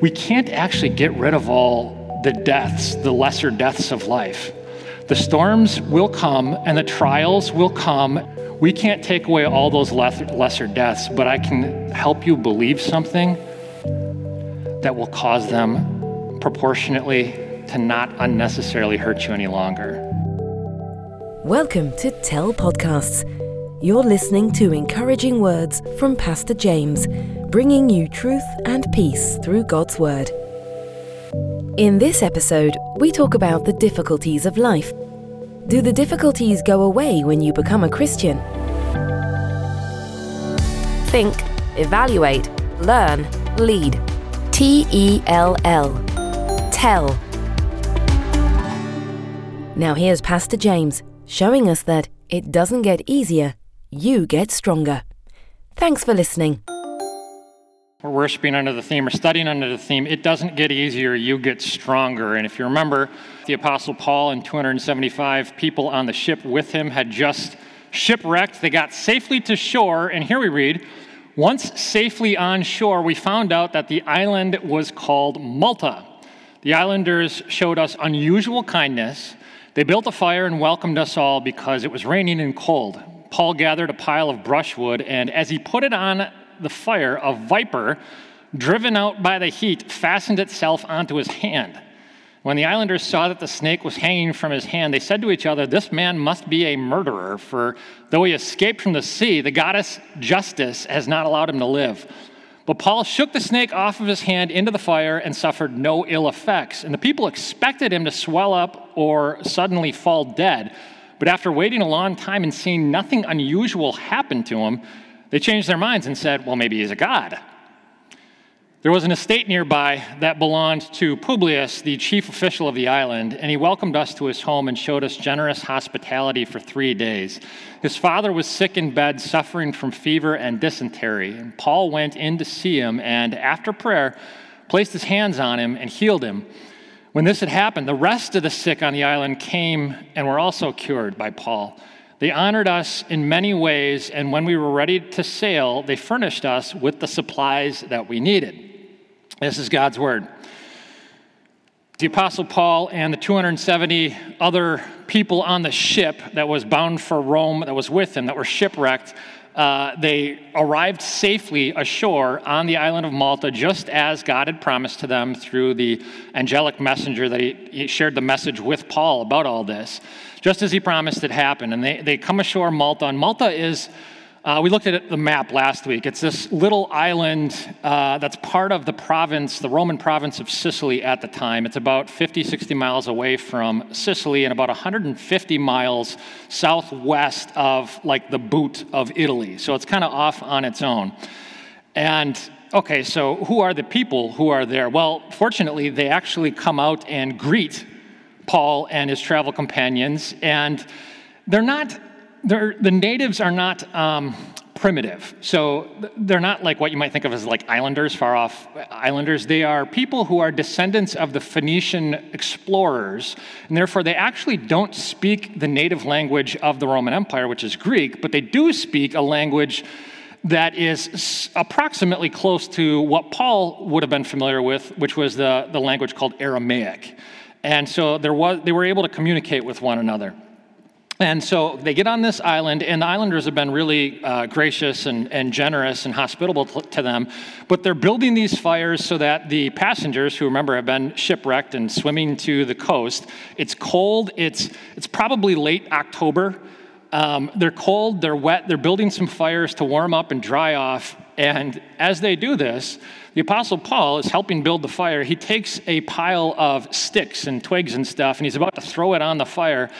we can't actually get rid of all the deaths, the lesser deaths of life. The storms will come and the trials will come. We can't take away all those lesser deaths, but I can help you believe something that will cause them proportionately to not unnecessarily hurt you any longer. Welcome to Tell Podcasts. You're listening to encouraging words from Pastor James, bringing you truth and peace through God's Word. In this episode, we talk about the difficulties of life. Do the difficulties go away when you become a Christian? Think, evaluate, learn, lead. T E L L. Tell. Now here's Pastor James showing us that it doesn't get easier, you get stronger. Thanks for listening. We're worshiping under the theme, or studying under the theme, it doesn't get easier, you get stronger. And if you remember, the Apostle Paul and 275 people on the ship with him had just shipwrecked. They got safely to shore, and here we read, once safely on shore, we found out that the island was called Malta. The islanders showed us unusual kindness they built a fire and welcomed us all because it was raining and cold. Paul gathered a pile of brushwood, and as he put it on the fire, a viper, driven out by the heat, fastened itself onto his hand. When the islanders saw that the snake was hanging from his hand, they said to each other, This man must be a murderer, for though he escaped from the sea, the goddess Justice has not allowed him to live. But Paul shook the snake off of his hand into the fire and suffered no ill effects. And the people expected him to swell up or suddenly fall dead. But after waiting a long time and seeing nothing unusual happen to him, they changed their minds and said, well, maybe he's a god. There was an estate nearby that belonged to Publius, the chief official of the island, and he welcomed us to his home and showed us generous hospitality for three days. His father was sick in bed, suffering from fever and dysentery. And Paul went in to see him and, after prayer, placed his hands on him and healed him. When this had happened, the rest of the sick on the island came and were also cured by Paul. They honored us in many ways, and when we were ready to sail, they furnished us with the supplies that we needed. This is God's word. The Apostle Paul and the 270 other people on the ship that was bound for Rome, that was with him, that were shipwrecked, uh, they arrived safely ashore on the island of Malta, just as God had promised to them through the angelic messenger that he, he shared the message with Paul about all this. Just as he promised it happened. And they, they come ashore Malta, and Malta is uh, we looked at the map last week. It's this little island uh, that's part of the province, the Roman province of Sicily at the time. It's about 50, 60 miles away from Sicily and about 150 miles southwest of like the boot of Italy. So it's kind of off on its own. And okay, so who are the people who are there? Well, fortunately, they actually come out and greet Paul and his travel companions, and they're not the natives are not um, primitive. So they're not like what you might think of as like islanders, far off islanders. They are people who are descendants of the Phoenician explorers, and therefore they actually don't speak the native language of the Roman Empire, which is Greek, but they do speak a language that is approximately close to what Paul would have been familiar with, which was the, the language called Aramaic. And so there was, they were able to communicate with one another. And so they get on this island, and the islanders have been really uh, gracious and, and generous and hospitable to them. But they're building these fires so that the passengers, who remember have been shipwrecked and swimming to the coast, it's cold, it's, it's probably late October. Um, they're cold, they're wet, they're building some fires to warm up and dry off. And as they do this, the Apostle Paul is helping build the fire. He takes a pile of sticks and twigs and stuff, and he's about to throw it on the fire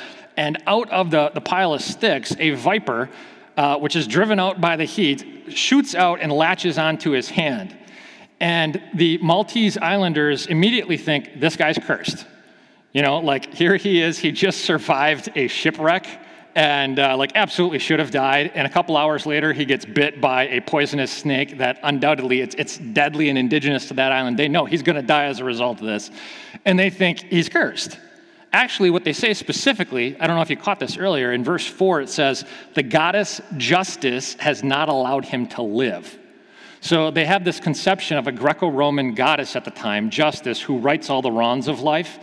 and out of the, the pile of sticks, a viper, uh, which is driven out by the heat, shoots out and latches onto his hand. And the Maltese islanders immediately think this guy's cursed. You know, like here he is, he just survived a shipwreck and uh, like absolutely should have died. And a couple hours later, he gets bit by a poisonous snake that undoubtedly it's, it's deadly and indigenous to that island. They know he's going to die as a result of this. And they think he's cursed. Actually, what they say specifically, I don't know if you caught this earlier, in verse 4 it says, The goddess Justice has not allowed him to live. So they have this conception of a Greco Roman goddess at the time, Justice, who rights all the wrongs of life.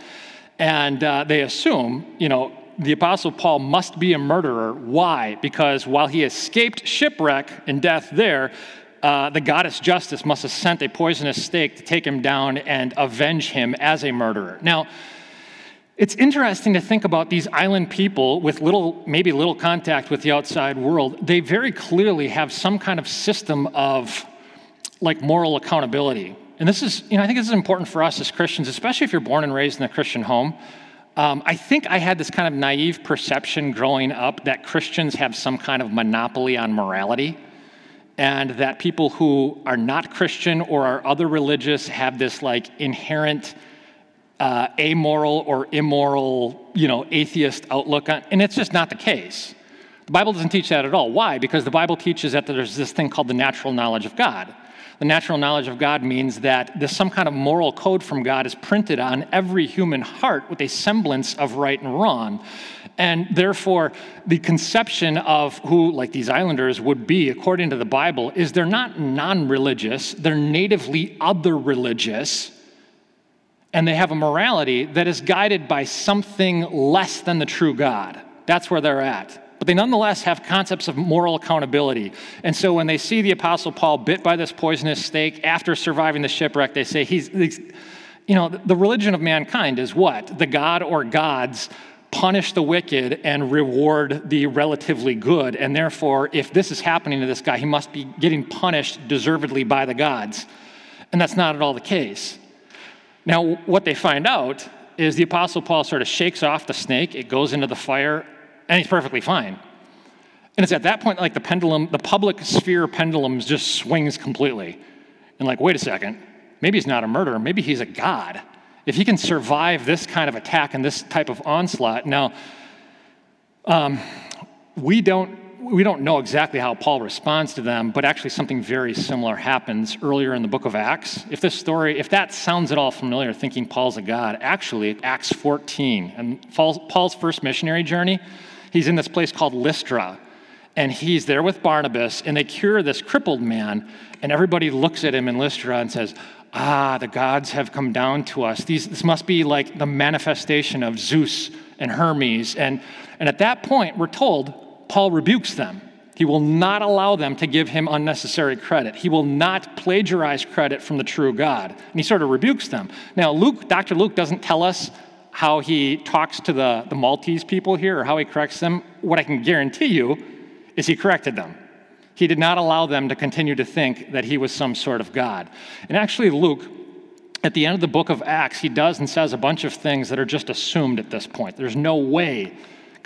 And uh, they assume, you know, the Apostle Paul must be a murderer. Why? Because while he escaped shipwreck and death there, uh, the goddess Justice must have sent a poisonous snake to take him down and avenge him as a murderer. Now, it's interesting to think about these island people with little, maybe little contact with the outside world. They very clearly have some kind of system of like moral accountability. And this is, you know, I think this is important for us as Christians, especially if you're born and raised in a Christian home. Um, I think I had this kind of naive perception growing up that Christians have some kind of monopoly on morality, and that people who are not Christian or are other religious have this like inherent uh, amoral or immoral, you know, atheist outlook on, and it's just not the case. The Bible doesn't teach that at all. Why? Because the Bible teaches that there's this thing called the natural knowledge of God. The natural knowledge of God means that there's some kind of moral code from God is printed on every human heart with a semblance of right and wrong. And therefore, the conception of who, like these islanders, would be, according to the Bible, is they're not non religious, they're natively other religious and they have a morality that is guided by something less than the true God. That's where they're at. But they nonetheless have concepts of moral accountability. And so when they see the Apostle Paul bit by this poisonous snake after surviving the shipwreck, they say, he's, he's you know, the religion of mankind is what? The God or gods punish the wicked and reward the relatively good. And therefore, if this is happening to this guy, he must be getting punished deservedly by the gods. And that's not at all the case. Now, what they find out is the Apostle Paul sort of shakes off the snake, it goes into the fire, and he's perfectly fine. And it's at that point like the pendulum, the public sphere pendulum just swings completely. And like, wait a second, maybe he's not a murderer, maybe he's a god. If he can survive this kind of attack and this type of onslaught, now, um, we don't we don't know exactly how Paul responds to them, but actually something very similar happens earlier in the book of Acts. If this story, if that sounds at all familiar, thinking Paul's a god, actually, Acts 14, and Paul's first missionary journey, he's in this place called Lystra, and he's there with Barnabas, and they cure this crippled man, and everybody looks at him in Lystra and says, Ah, the gods have come down to us. These, this must be like the manifestation of Zeus and Hermes. And, and at that point, we're told Paul rebukes them. He will not allow them to give him unnecessary credit. He will not plagiarize credit from the true God. And he sort of rebukes them. Now, Luke, Dr. Luke doesn't tell us how he talks to the, the Maltese people here or how he corrects them. What I can guarantee you is he corrected them. He did not allow them to continue to think that he was some sort of God. And actually, Luke, at the end of the book of Acts, he does and says a bunch of things that are just assumed at this point. There's no way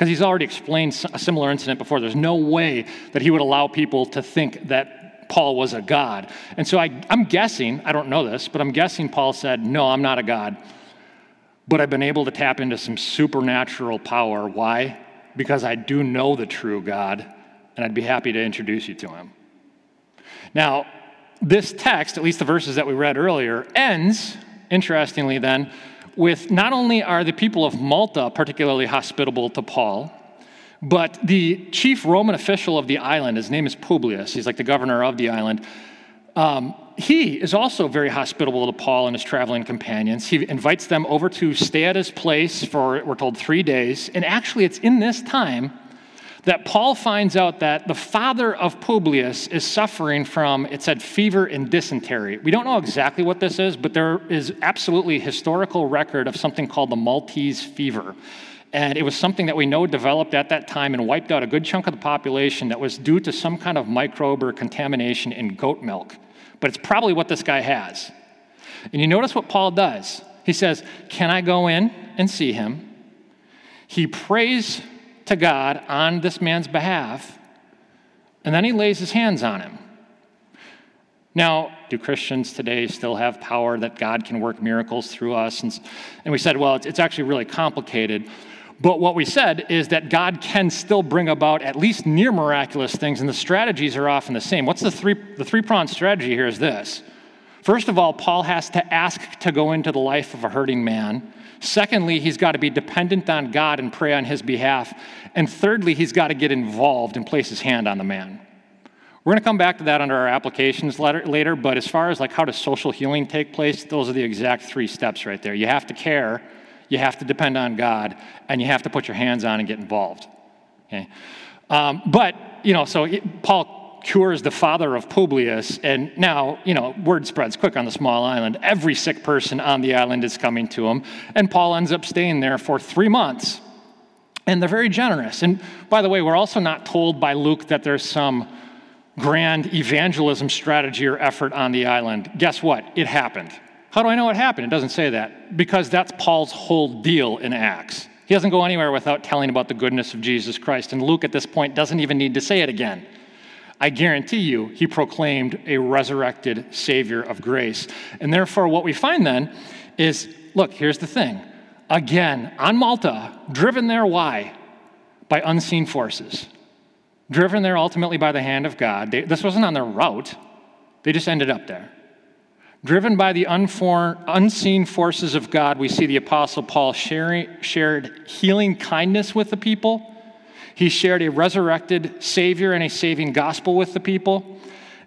because he's already explained a similar incident before. There's no way that he would allow people to think that Paul was a God. And so I, I'm guessing, I don't know this, but I'm guessing Paul said, No, I'm not a God. But I've been able to tap into some supernatural power. Why? Because I do know the true God, and I'd be happy to introduce you to him. Now, this text, at least the verses that we read earlier, ends, interestingly, then, with not only are the people of Malta particularly hospitable to Paul, but the chief Roman official of the island, his name is Publius, he's like the governor of the island. Um, he is also very hospitable to Paul and his traveling companions. He invites them over to stay at his place for, we're told, three days. And actually, it's in this time that Paul finds out that the father of Publius is suffering from, it said, fever and dysentery. We don't know exactly what this is, but there is absolutely historical record of something called the Maltese fever. And it was something that we know developed at that time and wiped out a good chunk of the population that was due to some kind of microbe or contamination in goat milk. But it's probably what this guy has. And you notice what Paul does. He says, Can I go in and see him? He prays to God on this man's behalf, and then he lays his hands on him. Now, do Christians today still have power that God can work miracles through us? And, and we said, well, it's, it's actually really complicated. But what we said is that God can still bring about at least near miraculous things, and the strategies are often the same. What's the three the three pronged strategy here? Is this. First of all, Paul has to ask to go into the life of a hurting man. Secondly, he's got to be dependent on God and pray on his behalf. And thirdly, he's got to get involved and place his hand on the man. We're going to come back to that under our applications later, but as far as like how does social healing take place, those are the exact three steps right there. You have to care, you have to depend on God, and you have to put your hands on and get involved. Okay? Um, but, you know, so Paul cures the father of Publius, and now, you know, word spreads quick on the small island. Every sick person on the island is coming to him, and Paul ends up staying there for three months. And they're very generous. And by the way, we're also not told by Luke that there's some grand evangelism strategy or effort on the island. Guess what? It happened. How do I know it happened? It doesn't say that. Because that's Paul's whole deal in Acts. He doesn't go anywhere without telling about the goodness of Jesus Christ. And Luke at this point doesn't even need to say it again. I guarantee you, he proclaimed a resurrected Savior of grace. And therefore, what we find then is look, here's the thing. Again, on Malta, driven there, why? By unseen forces driven there ultimately by the hand of God. They, this wasn't on their route, they just ended up there. Driven by the unfor- unseen forces of God, we see the Apostle Paul sharing, shared healing kindness with the people. He shared a resurrected Savior and a saving gospel with the people.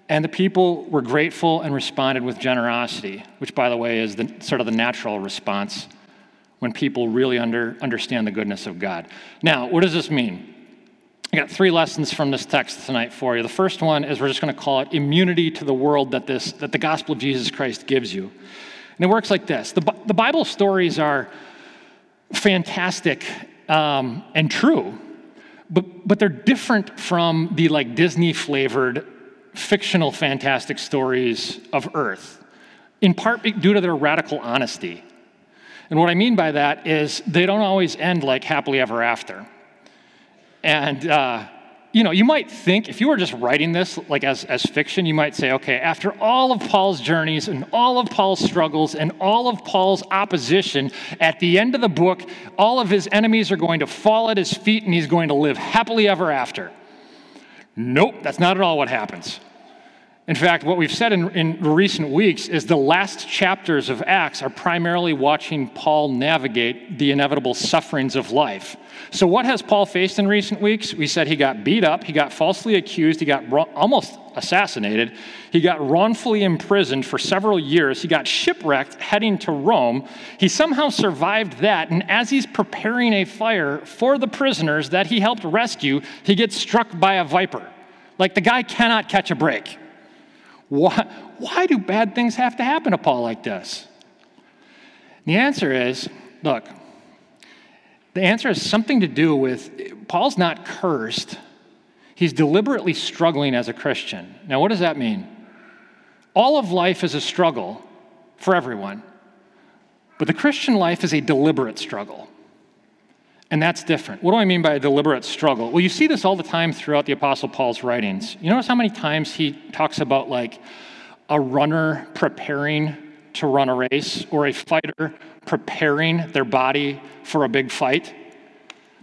And the people were grateful and responded with generosity, which, by the way, is the, sort of the natural response when people really under, understand the goodness of God. Now, what does this mean? I got three lessons from this text tonight for you. The first one is we're just going to call it immunity to the world that, this, that the gospel of Jesus Christ gives you. And it works like this the, the Bible stories are fantastic um, and true, but, but they're different from the like Disney flavored fictional fantastic stories of earth, in part due to their radical honesty. And what I mean by that is they don't always end like happily ever after. And, uh, you know, you might think, if you were just writing this like as, as fiction, you might say, okay, after all of Paul's journeys and all of Paul's struggles and all of Paul's opposition, at the end of the book, all of his enemies are going to fall at his feet and he's going to live happily ever after. Nope, that's not at all what happens. In fact, what we've said in, in, recent weeks is the last chapters of Acts are primarily watching Paul navigate the inevitable sufferings of life. So, what has Paul faced in recent weeks? We said he got beat up, he got falsely accused, he got almost assassinated, he got wrongfully imprisoned for several years, he got shipwrecked heading to Rome. He somehow survived that, and as he's preparing a fire for the prisoners that he helped rescue, he gets struck by a viper. Like the guy cannot catch a break. Why, why do bad things have to happen to Paul like this? The answer is look, the answer has something to do with Paul's not cursed, he's deliberately struggling as a Christian. Now, what does that mean? All of life is a struggle for everyone, but the Christian life is a deliberate struggle. And that's different. What do I mean by a deliberate struggle? Well, you see this all the time throughout the Apostle Paul's writings. You notice how many times he talks about like a runner preparing to run a race or a fighter preparing their body for a big fight?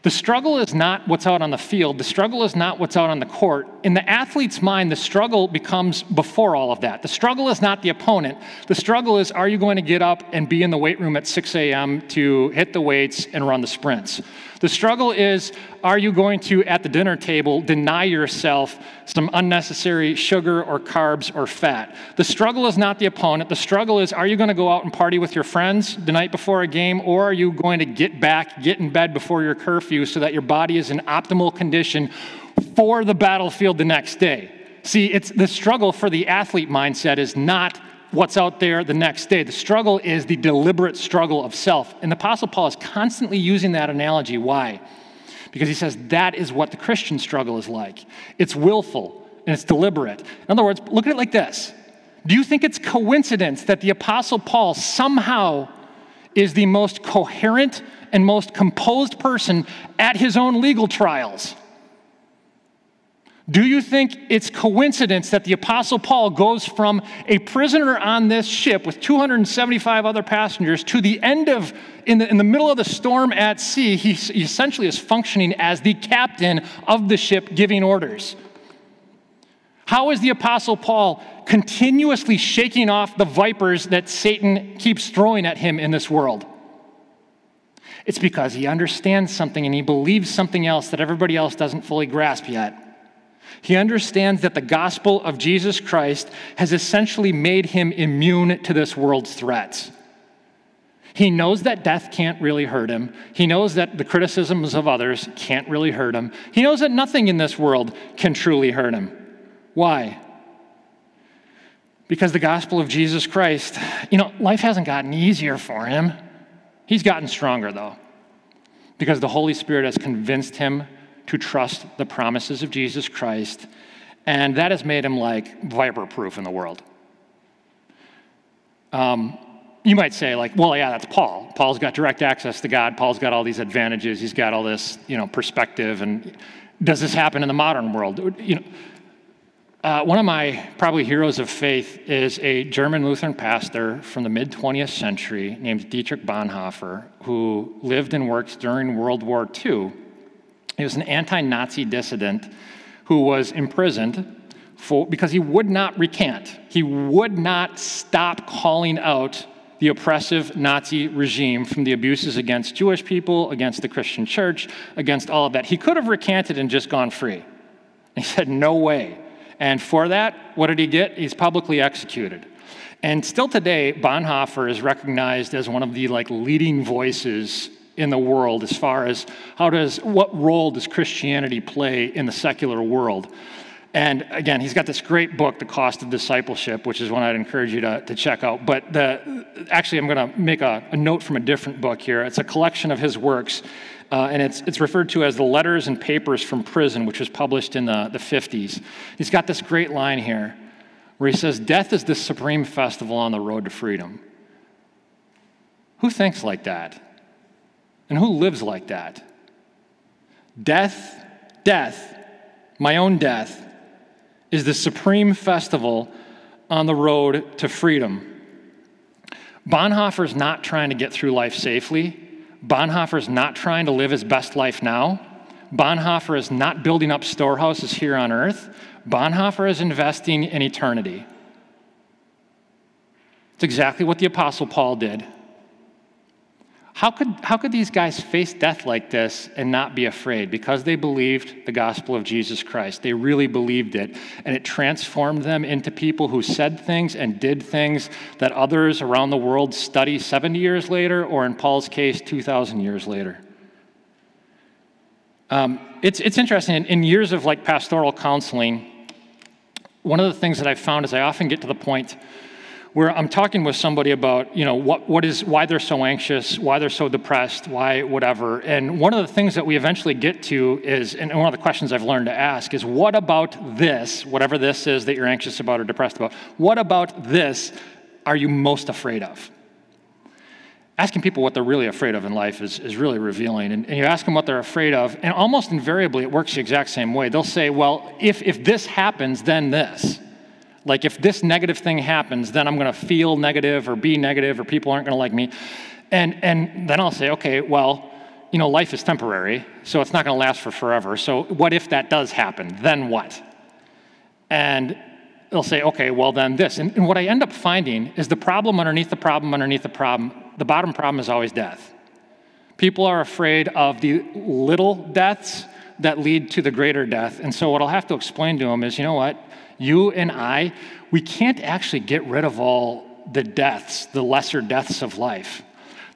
The struggle is not what's out on the field. The struggle is not what's out on the court. In the athlete's mind, the struggle becomes before all of that. The struggle is not the opponent. The struggle is are you going to get up and be in the weight room at 6 a.m. to hit the weights and run the sprints? The struggle is are you going to, at the dinner table, deny yourself some unnecessary sugar or carbs or fat? The struggle is not the opponent. The struggle is are you going to go out and party with your friends the night before a game, or are you going to get back, get in bed before your curfew so that your body is in optimal condition for the battlefield the next day? See, it's the struggle for the athlete mindset is not what's out there the next day. The struggle is the deliberate struggle of self. And the Apostle Paul is constantly using that analogy. Why? Because he says that is what the Christian struggle is like it's willful and it's deliberate. In other words, look at it like this Do you think it's coincidence that the Apostle Paul somehow is the most coherent and most composed person at his own legal trials? Do you think it's coincidence that the Apostle Paul goes from a prisoner on this ship with 275 other passengers to the end of, in the, in the middle of the storm at sea, he essentially is functioning as the captain of the ship giving orders? How is the Apostle Paul continuously shaking off the vipers that Satan keeps throwing at him in this world? It's because he understands something and he believes something else that everybody else doesn't fully grasp yet. He understands that the gospel of Jesus Christ has essentially made him immune to this world's threats. He knows that death can't really hurt him. He knows that the criticisms of others can't really hurt him. He knows that nothing in this world can truly hurt him. Why? Because the gospel of Jesus Christ, you know, life hasn't gotten easier for him. He's gotten stronger, though, because the Holy Spirit has convinced him to trust the promises of Jesus Christ, and that has made him like viper proof in the world. Um, you might say, like, well, yeah, that's Paul. Paul's got direct access to God. Paul's got all these advantages. He's got all this, you know, perspective. And does this happen in the modern world? You know, uh, one of my probably heroes of faith is a German Lutheran pastor from the mid 20th century named Dietrich Bonhoeffer, who lived and worked during World War II. He was an anti Nazi dissident who was imprisoned for, because he would not recant. He would not stop calling out the oppressive Nazi regime from the abuses against Jewish people, against the Christian church, against all of that. He could have recanted and just gone free. He said, No way. And for that, what did he get? He's publicly executed. And still today, Bonhoeffer is recognized as one of the like leading voices in the world as far as how does what role does Christianity play in the secular world. And again, he's got this great book, The Cost of Discipleship, which is one I'd encourage you to, to check out. But the, actually, I'm going to make a, a, note from a different book here. It's a collection of his works, uh, and it's, it's referred to as The Letters and Papers from Prison, which was published in the, the 50s. He's got this great line here where he says, Death is the supreme festival on the road to freedom. Who thinks like that? And who lives like that? Death, death, my own death is the supreme festival on the road to freedom. Bonhoeffer's not trying to get through life safely. Bonhoeffer's not trying to live his best life now. Bonhoeffer is not building up storehouses here on earth. Bonhoeffer is investing in eternity. It's exactly what the Apostle Paul did. How could, how could these guys face death like this and not be afraid? Because they believed the gospel of Jesus Christ. They really believed it. And it transformed them into people who said things and did things that others around the world study 70 years later, or in Paul's case, 2,000 years later. Um, it's, it's interesting. In, in years of like pastoral counseling, one of the things that I've found is I often get to the point where I'm talking with somebody about, you know, what, what is, why they're so anxious, why they're so depressed, why whatever. And one of the things that we eventually get to is, and one of the questions I've learned to ask is, what about this, whatever this is that you're anxious about or depressed about, what about this are you most afraid of? Asking people what they're really afraid of in life is, is really revealing. And, and you ask them what they're afraid of, and almost invariably it works the exact same way. They'll say, well, if, if this happens, then this. Like, if this negative thing happens, then I'm going to feel negative or be negative or people aren't going to like me. And, and then I'll say, okay, well, you know, life is temporary, so it's not going to last for forever. So, what if that does happen? Then what? And they'll say, okay, well, then this. And, and what I end up finding is the problem underneath the problem underneath the problem, the bottom problem is always death. People are afraid of the little deaths that lead to the greater death. And so, what I'll have to explain to them is, you know what? you and I, we can't actually get rid of all the deaths, the lesser deaths of life.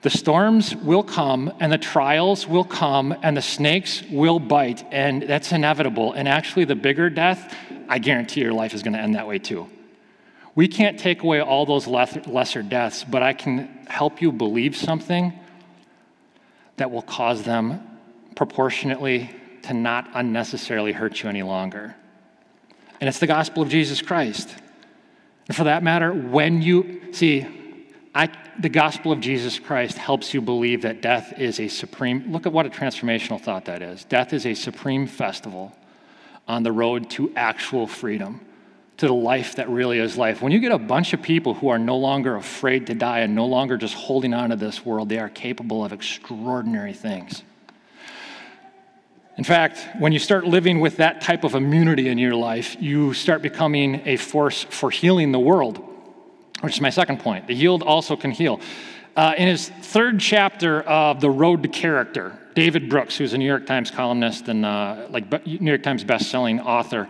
The storms will come and the trials will come and the snakes will bite, and that's inevitable. And actually, the bigger death, I guarantee your life is going to end that way too. We can't take away all those lesser deaths, but I can help you believe something that will cause them proportionately to not unnecessarily hurt you any longer and it's the gospel of Jesus Christ. And for that matter, when you see, I, the gospel of Jesus Christ helps you believe that death is a supreme, look at what a transformational thought that is. Death is a supreme festival on the road to actual freedom, to the life that really is life. When you get a bunch of people who are no longer afraid to die and no longer just holding on to this world, they are capable of extraordinary things. In fact, when you start living with that type of immunity in your life, you start becoming a force for healing the world, which is my second point. The healed also can heal. Uh, in his third chapter of The Road to Character, David Brooks, who's a New York Times columnist and uh, like New York Times best-selling author,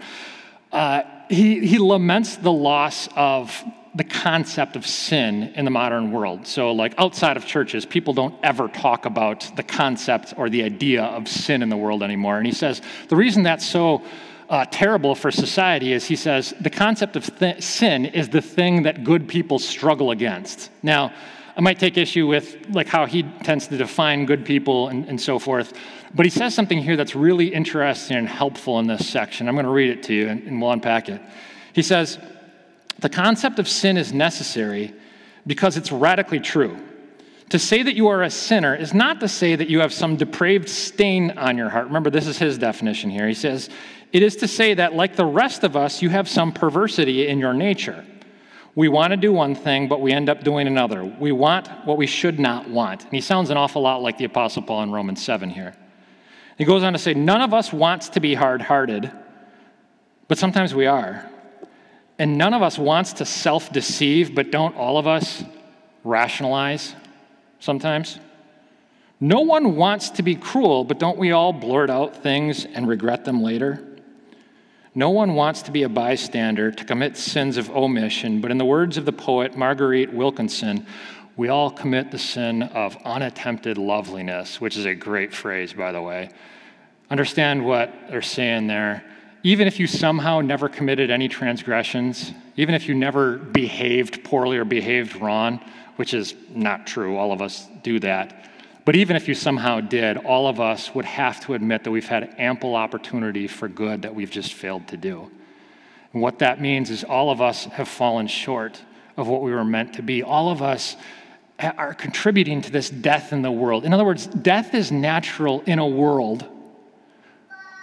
uh, he, he laments the loss of the concept of sin in the modern world. So, like outside of churches, people don't ever talk about the concept or the idea of sin in the world anymore. And he says the reason that's so uh, terrible for society is he says the concept of th- sin is the thing that good people struggle against. Now, I might take issue with like how he tends to define good people and, and so forth, but he says something here that's really interesting and helpful in this section. I'm going to read it to you and, and we'll unpack it. He says, the concept of sin is necessary because it's radically true. To say that you are a sinner is not to say that you have some depraved stain on your heart. Remember, this is his definition here. He says, It is to say that, like the rest of us, you have some perversity in your nature. We want to do one thing, but we end up doing another. We want what we should not want. And he sounds an awful lot like the Apostle Paul in Romans 7 here. He goes on to say, None of us wants to be hard hearted, but sometimes we are. And none of us wants to self deceive, but don't all of us rationalize sometimes? No one wants to be cruel, but don't we all blurt out things and regret them later? No one wants to be a bystander, to commit sins of omission, but in the words of the poet Marguerite Wilkinson, we all commit the sin of unattempted loveliness, which is a great phrase, by the way. Understand what they're saying there even if you somehow never committed any transgressions, even if you never behaved poorly or behaved wrong, which is not true, all of us do that. But even if you somehow did, all of us would have to admit that we've had ample opportunity for good that we've just failed to do. And what that means is all of us have fallen short of what we were meant to be. All of us are contributing to this death in the world. In other words, death is natural in a world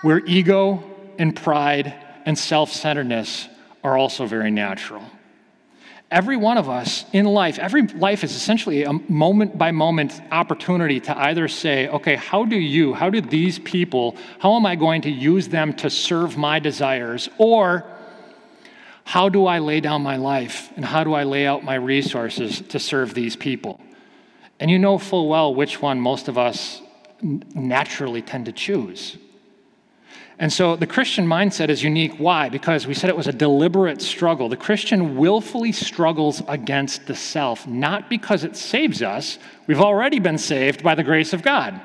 where ego and pride and self centeredness are also very natural. Every one of us in life, every life is essentially a moment by moment opportunity to either say, okay, how do you, how do these people, how am I going to use them to serve my desires? Or how do I lay down my life and how do I lay out my resources to serve these people? And you know full well which one most of us naturally tend to choose. And so the Christian mindset is unique. Why? Because we said it was a deliberate struggle. The Christian willfully struggles against the self, not because it saves us. We've already been saved by the grace of God.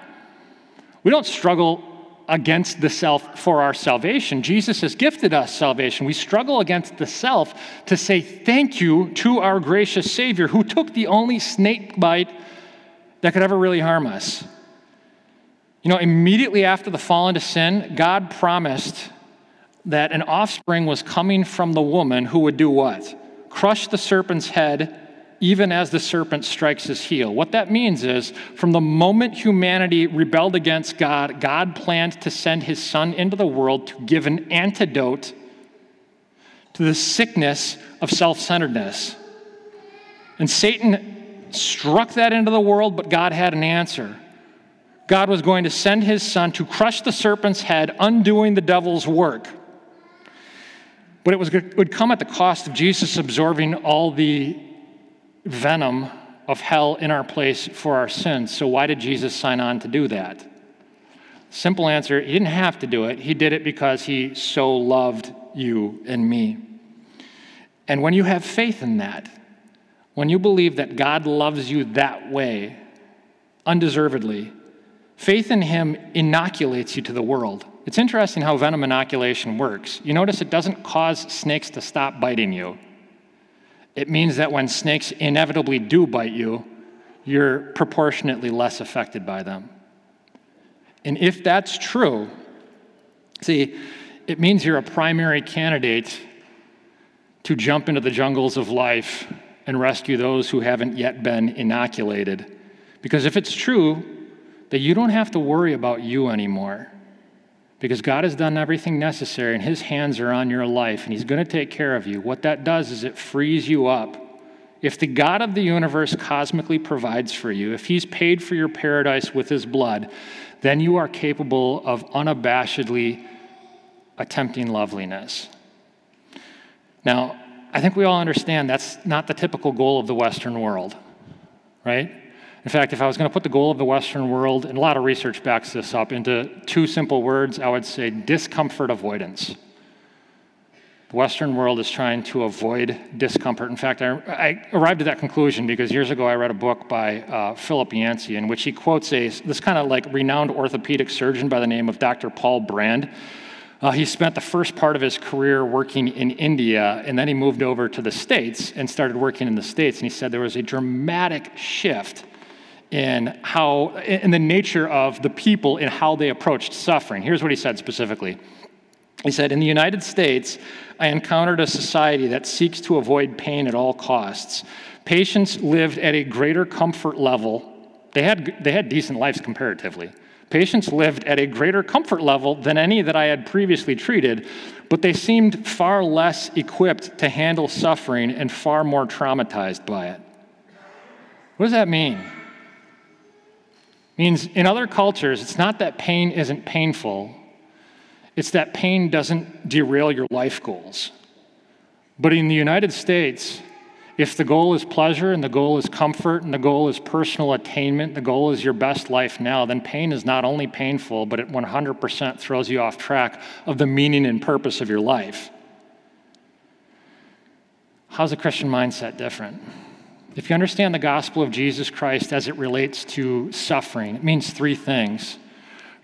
We don't struggle against the self for our salvation. Jesus has gifted us salvation. We struggle against the self to say thank you to our gracious Savior who took the only snake bite that could ever really harm us. You know, immediately after the fall into sin, God promised that an offspring was coming from the woman who would do what? Crush the serpent's head even as the serpent strikes his heel. What that means is from the moment humanity rebelled against God, God planned to send his son into the world to give an antidote to the sickness of self centeredness. And Satan struck that into the world, but God had an answer. God was going to send his son to crush the serpent's head, undoing the devil's work. But it, was, it would come at the cost of Jesus absorbing all the venom of hell in our place for our sins. So, why did Jesus sign on to do that? Simple answer He didn't have to do it. He did it because He so loved you and me. And when you have faith in that, when you believe that God loves you that way, undeservedly, Faith in him inoculates you to the world. It's interesting how venom inoculation works. You notice it doesn't cause snakes to stop biting you. It means that when snakes inevitably do bite you, you're proportionately less affected by them. And if that's true, see, it means you're a primary candidate to jump into the jungles of life and rescue those who haven't yet been inoculated. Because if it's true, that you don't have to worry about you anymore because God has done everything necessary and His hands are on your life and He's going to take care of you. What that does is it frees you up. If the God of the universe cosmically provides for you, if He's paid for your paradise with His blood, then you are capable of unabashedly attempting loveliness. Now, I think we all understand that's not the typical goal of the Western world, right? In fact, if I was going to put the goal of the Western world, and a lot of research backs this up, into two simple words, I would say discomfort avoidance. The Western world is trying to avoid discomfort. In fact, I, I, arrived at that conclusion because years ago I read a book by uh, Philip Yancey in which he quotes a, this kind of like renowned orthopedic surgeon by the name of Dr. Paul Brand. Uh, he spent the first part of his career working in India, and then he moved over to the States and started working in the States. And he said there was a dramatic shift in how, in the nature of the people and how they approached suffering. Here's what he said specifically. He said, In the United States, I encountered a society that seeks to avoid pain at all costs. Patients lived at a greater comfort level. They had, they had decent lives comparatively. Patients lived at a greater comfort level than any that I had previously treated, but they seemed far less equipped to handle suffering and far more traumatized by it. What does that mean? Means in other cultures, it's not that pain isn't painful, it's that pain doesn't derail your life goals. But in the United States, if the goal is pleasure and the goal is comfort and the goal is personal attainment, the goal is your best life now, then pain is not only painful, but it 100% throws you off track of the meaning and purpose of your life. How's the Christian mindset different? If you understand the gospel of Jesus Christ as it relates to suffering, it means three things.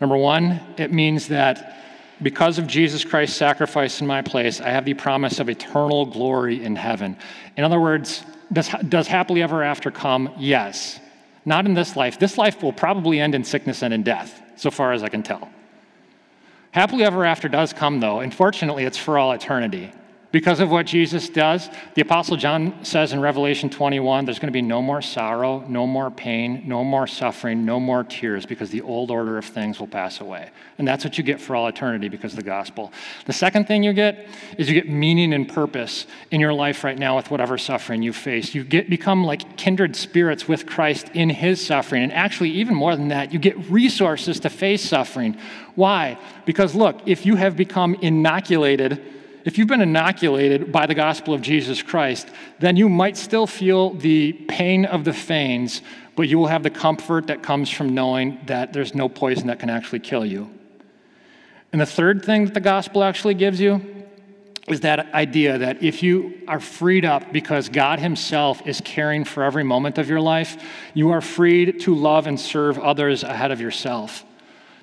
Number one, it means that because of Jesus Christ's sacrifice in my place, I have the promise of eternal glory in heaven. In other words, does, does happily ever after come? Yes. Not in this life. This life will probably end in sickness and in death, so far as I can tell. Happily ever after does come, though. Unfortunately, it's for all eternity. Because of what Jesus does, the Apostle John says in Revelation 21 there's going to be no more sorrow, no more pain, no more suffering, no more tears, because the old order of things will pass away. And that's what you get for all eternity because of the gospel. The second thing you get is you get meaning and purpose in your life right now with whatever suffering you face. You get become like kindred spirits with Christ in his suffering. And actually, even more than that, you get resources to face suffering. Why? Because look, if you have become inoculated if you've been inoculated by the gospel of Jesus Christ, then you might still feel the pain of the fanes, but you will have the comfort that comes from knowing that there's no poison that can actually kill you. And the third thing that the gospel actually gives you is that idea that if you are freed up because God Himself is caring for every moment of your life, you are freed to love and serve others ahead of yourself.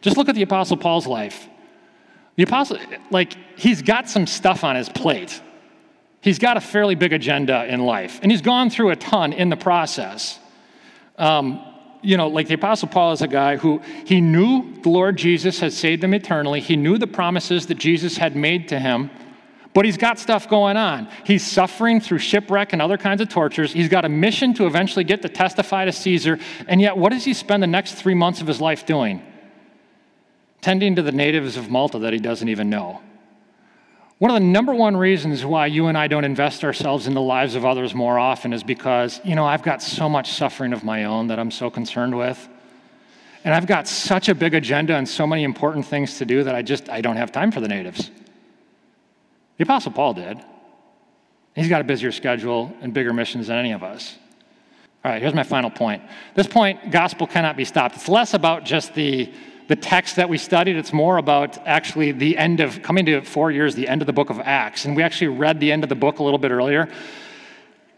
Just look at the Apostle Paul's life. The apostle, like, he's got some stuff on his plate. He's got a fairly big agenda in life, and he's gone through a ton in the process. Um, you know, like the Apostle Paul is a guy who he knew the Lord Jesus had saved him eternally. He knew the promises that Jesus had made to him, but he's got stuff going on. He's suffering through shipwreck and other kinds of tortures. He's got a mission to eventually get to testify to Caesar, and yet, what does he spend the next three months of his life doing? Tending to the natives of Malta that he doesn't even know. One of the number one reasons why you and I don't invest ourselves in the lives of others more often is because, you know, I've got so much suffering of my own that I'm so concerned with. And I've got such a big agenda and so many important things to do that I just I don't have time for the natives. The apostle Paul did. He's got a busier schedule and bigger missions than any of us. All right, here's my final point. This point, gospel cannot be stopped. It's less about just the the text that we studied. It's more about actually the end of, coming to four years, the end of the book of Acts. And we actually read the end of the book a little bit earlier.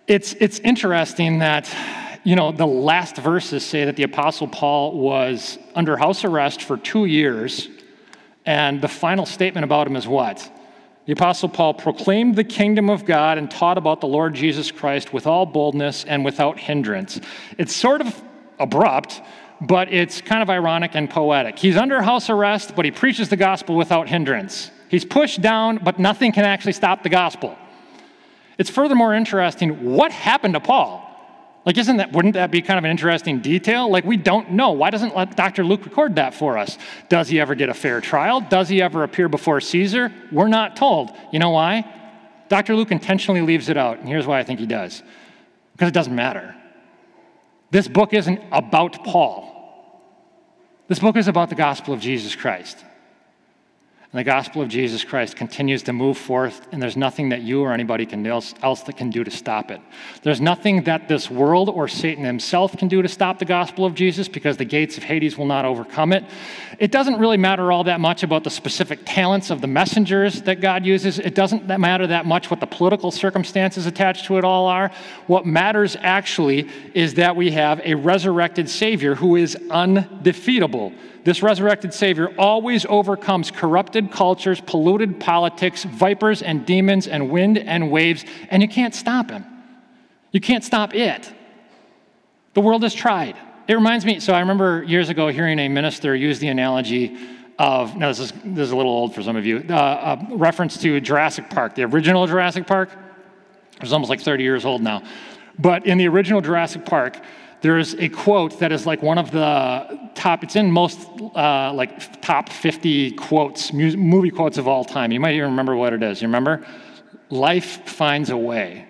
It's, it's interesting that, you know, the last verses say that the Apostle Paul was under house arrest for two years. And the final statement about him is what? The Apostle Paul proclaimed the kingdom of God and taught about the Lord Jesus Christ with all boldness and without hindrance. It's sort of abrupt, but it's kind of ironic and poetic. He's under house arrest, but he preaches the gospel without hindrance. He's pushed down, but nothing can actually stop the gospel. It's furthermore interesting what happened to Paul? Like, isn't that, wouldn't that be kind of an interesting detail? Like, we don't know. Why doesn't Dr. Luke record that for us? Does he ever get a fair trial? Does he ever appear before Caesar? We're not told. You know why? Dr. Luke intentionally leaves it out, and here's why I think he does because it doesn't matter. This book isn't about Paul. This book is about the gospel of Jesus Christ. And the gospel of Jesus Christ continues to move forth, and there's nothing that you or anybody can else, else that can do to stop it. There's nothing that this world or Satan himself can do to stop the gospel of Jesus because the gates of Hades will not overcome it. It doesn't really matter all that much about the specific talents of the messengers that God uses. It doesn't matter that much what the political circumstances attached to it all are. What matters actually is that we have a resurrected Savior who is undefeatable this resurrected Savior always overcomes corrupted cultures, polluted politics, vipers and demons, and wind and waves, and you can't stop him. You can't stop it. The world has tried. It reminds me, so I remember years ago hearing a minister use the analogy of, now this is, this is a little old for some of you, uh, a reference to Jurassic Park, the original Jurassic Park. It was almost like 30 years old now. But in the original Jurassic Park, there's a quote that is like one of the top it's in most uh, like top 50 quotes movie quotes of all time you might even remember what it is you remember life finds a way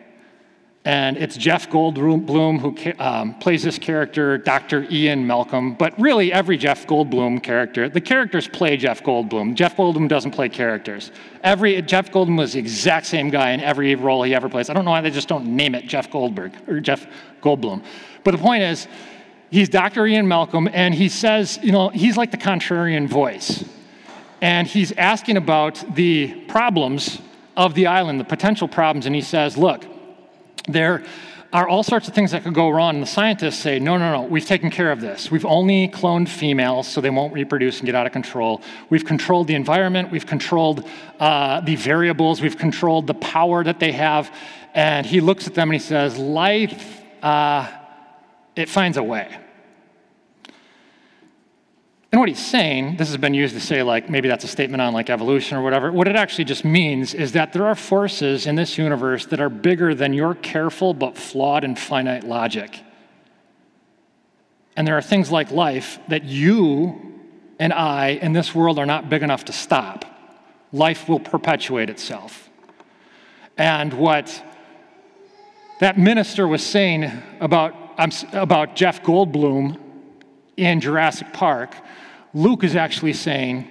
and it's Jeff Goldblum who um, plays this character, Dr. Ian Malcolm. But really, every Jeff Goldblum character, the characters play Jeff Goldblum. Jeff Goldblum doesn't play characters. Every Jeff Goldblum was the exact same guy in every role he ever plays. I don't know why they just don't name it Jeff Goldberg or Jeff Goldblum. But the point is, he's Dr. Ian Malcolm, and he says, you know, he's like the contrarian voice. And he's asking about the problems of the island, the potential problems, and he says, look, there are all sorts of things that could go wrong. And the scientists say, no, no, no, we've taken care of this. We've only cloned females so they won't reproduce and get out of control. We've controlled the environment, we've controlled uh, the variables, we've controlled the power that they have. And he looks at them and he says, life, uh, it finds a way. And what he's saying, this has been used to say, like, maybe that's a statement on like evolution or whatever. What it actually just means is that there are forces in this universe that are bigger than your careful but flawed and finite logic. And there are things like life that you and I in this world are not big enough to stop. Life will perpetuate itself. And what that minister was saying about, about Jeff Goldblum in Jurassic Park Luke is actually saying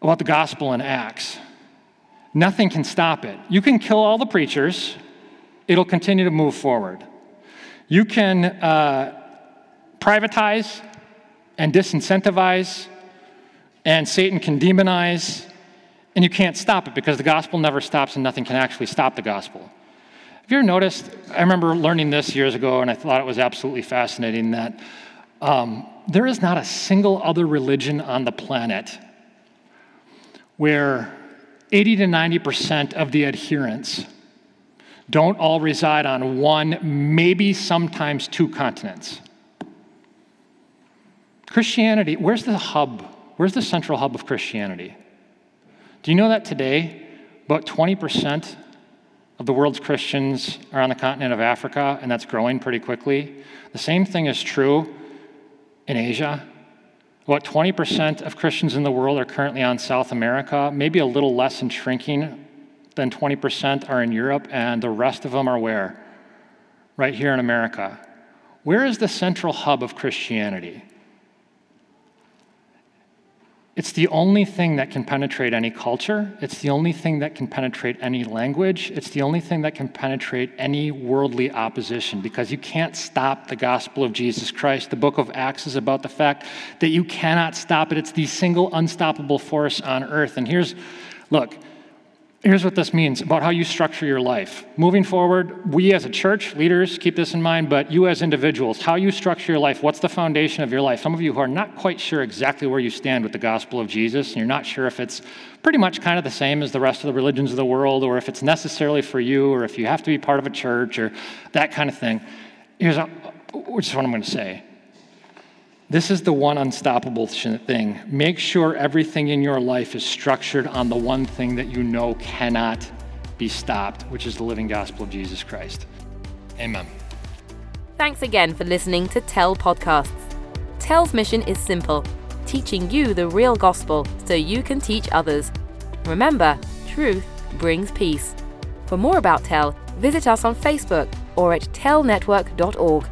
about the gospel in Acts. Nothing can stop it. You can kill all the preachers, it'll continue to move forward. You can uh, privatize and disincentivize, and Satan can demonize, and you can't stop it because the gospel never stops and nothing can actually stop the gospel. Have you ever noticed? I remember learning this years ago, and I thought it was absolutely fascinating that um, there is not a single other religion on the planet where 80 to 90% of the adherents don't all reside on one, maybe sometimes two continents. Christianity, where's the hub? Where's the central hub of Christianity? Do you know that today about 20% of the world's Christians are on the continent of Africa, and that's growing pretty quickly? The same thing is true in Asia. About 20% of Christians in the world are currently on South America, maybe a little less and shrinking than 20% are in Europe, and the rest of them are where? Right here in America. Where is the central hub of Christianity? It's the only thing that can penetrate any culture. It's the only thing that can penetrate any language. It's the only thing that can penetrate any worldly opposition because you can't stop the gospel of Jesus Christ. The book of Acts is about the fact that you cannot stop it. It's the single unstoppable force on earth. And here's, look, Here's what this means about how you structure your life. Moving forward, we as a church, leaders, keep this in mind, but you as individuals, how you structure your life, what's the foundation of your life? Some of you who are not quite sure exactly where you stand with the gospel of Jesus, and you're not sure if it's pretty much kind of the same as the rest of the religions of the world, or if it's necessarily for you, or if you have to be part of a church, or that kind of thing. Here's a, which is what I'm going to say. This is the one unstoppable thing. Make sure everything in your life is structured on the one thing that you know cannot be stopped, which is the living gospel of Jesus Christ. Amen. Thanks again for listening to Tell Podcasts. Tell's mission is simple teaching you the real gospel so you can teach others. Remember, truth brings peace. For more about Tell, visit us on Facebook or at tellnetwork.org.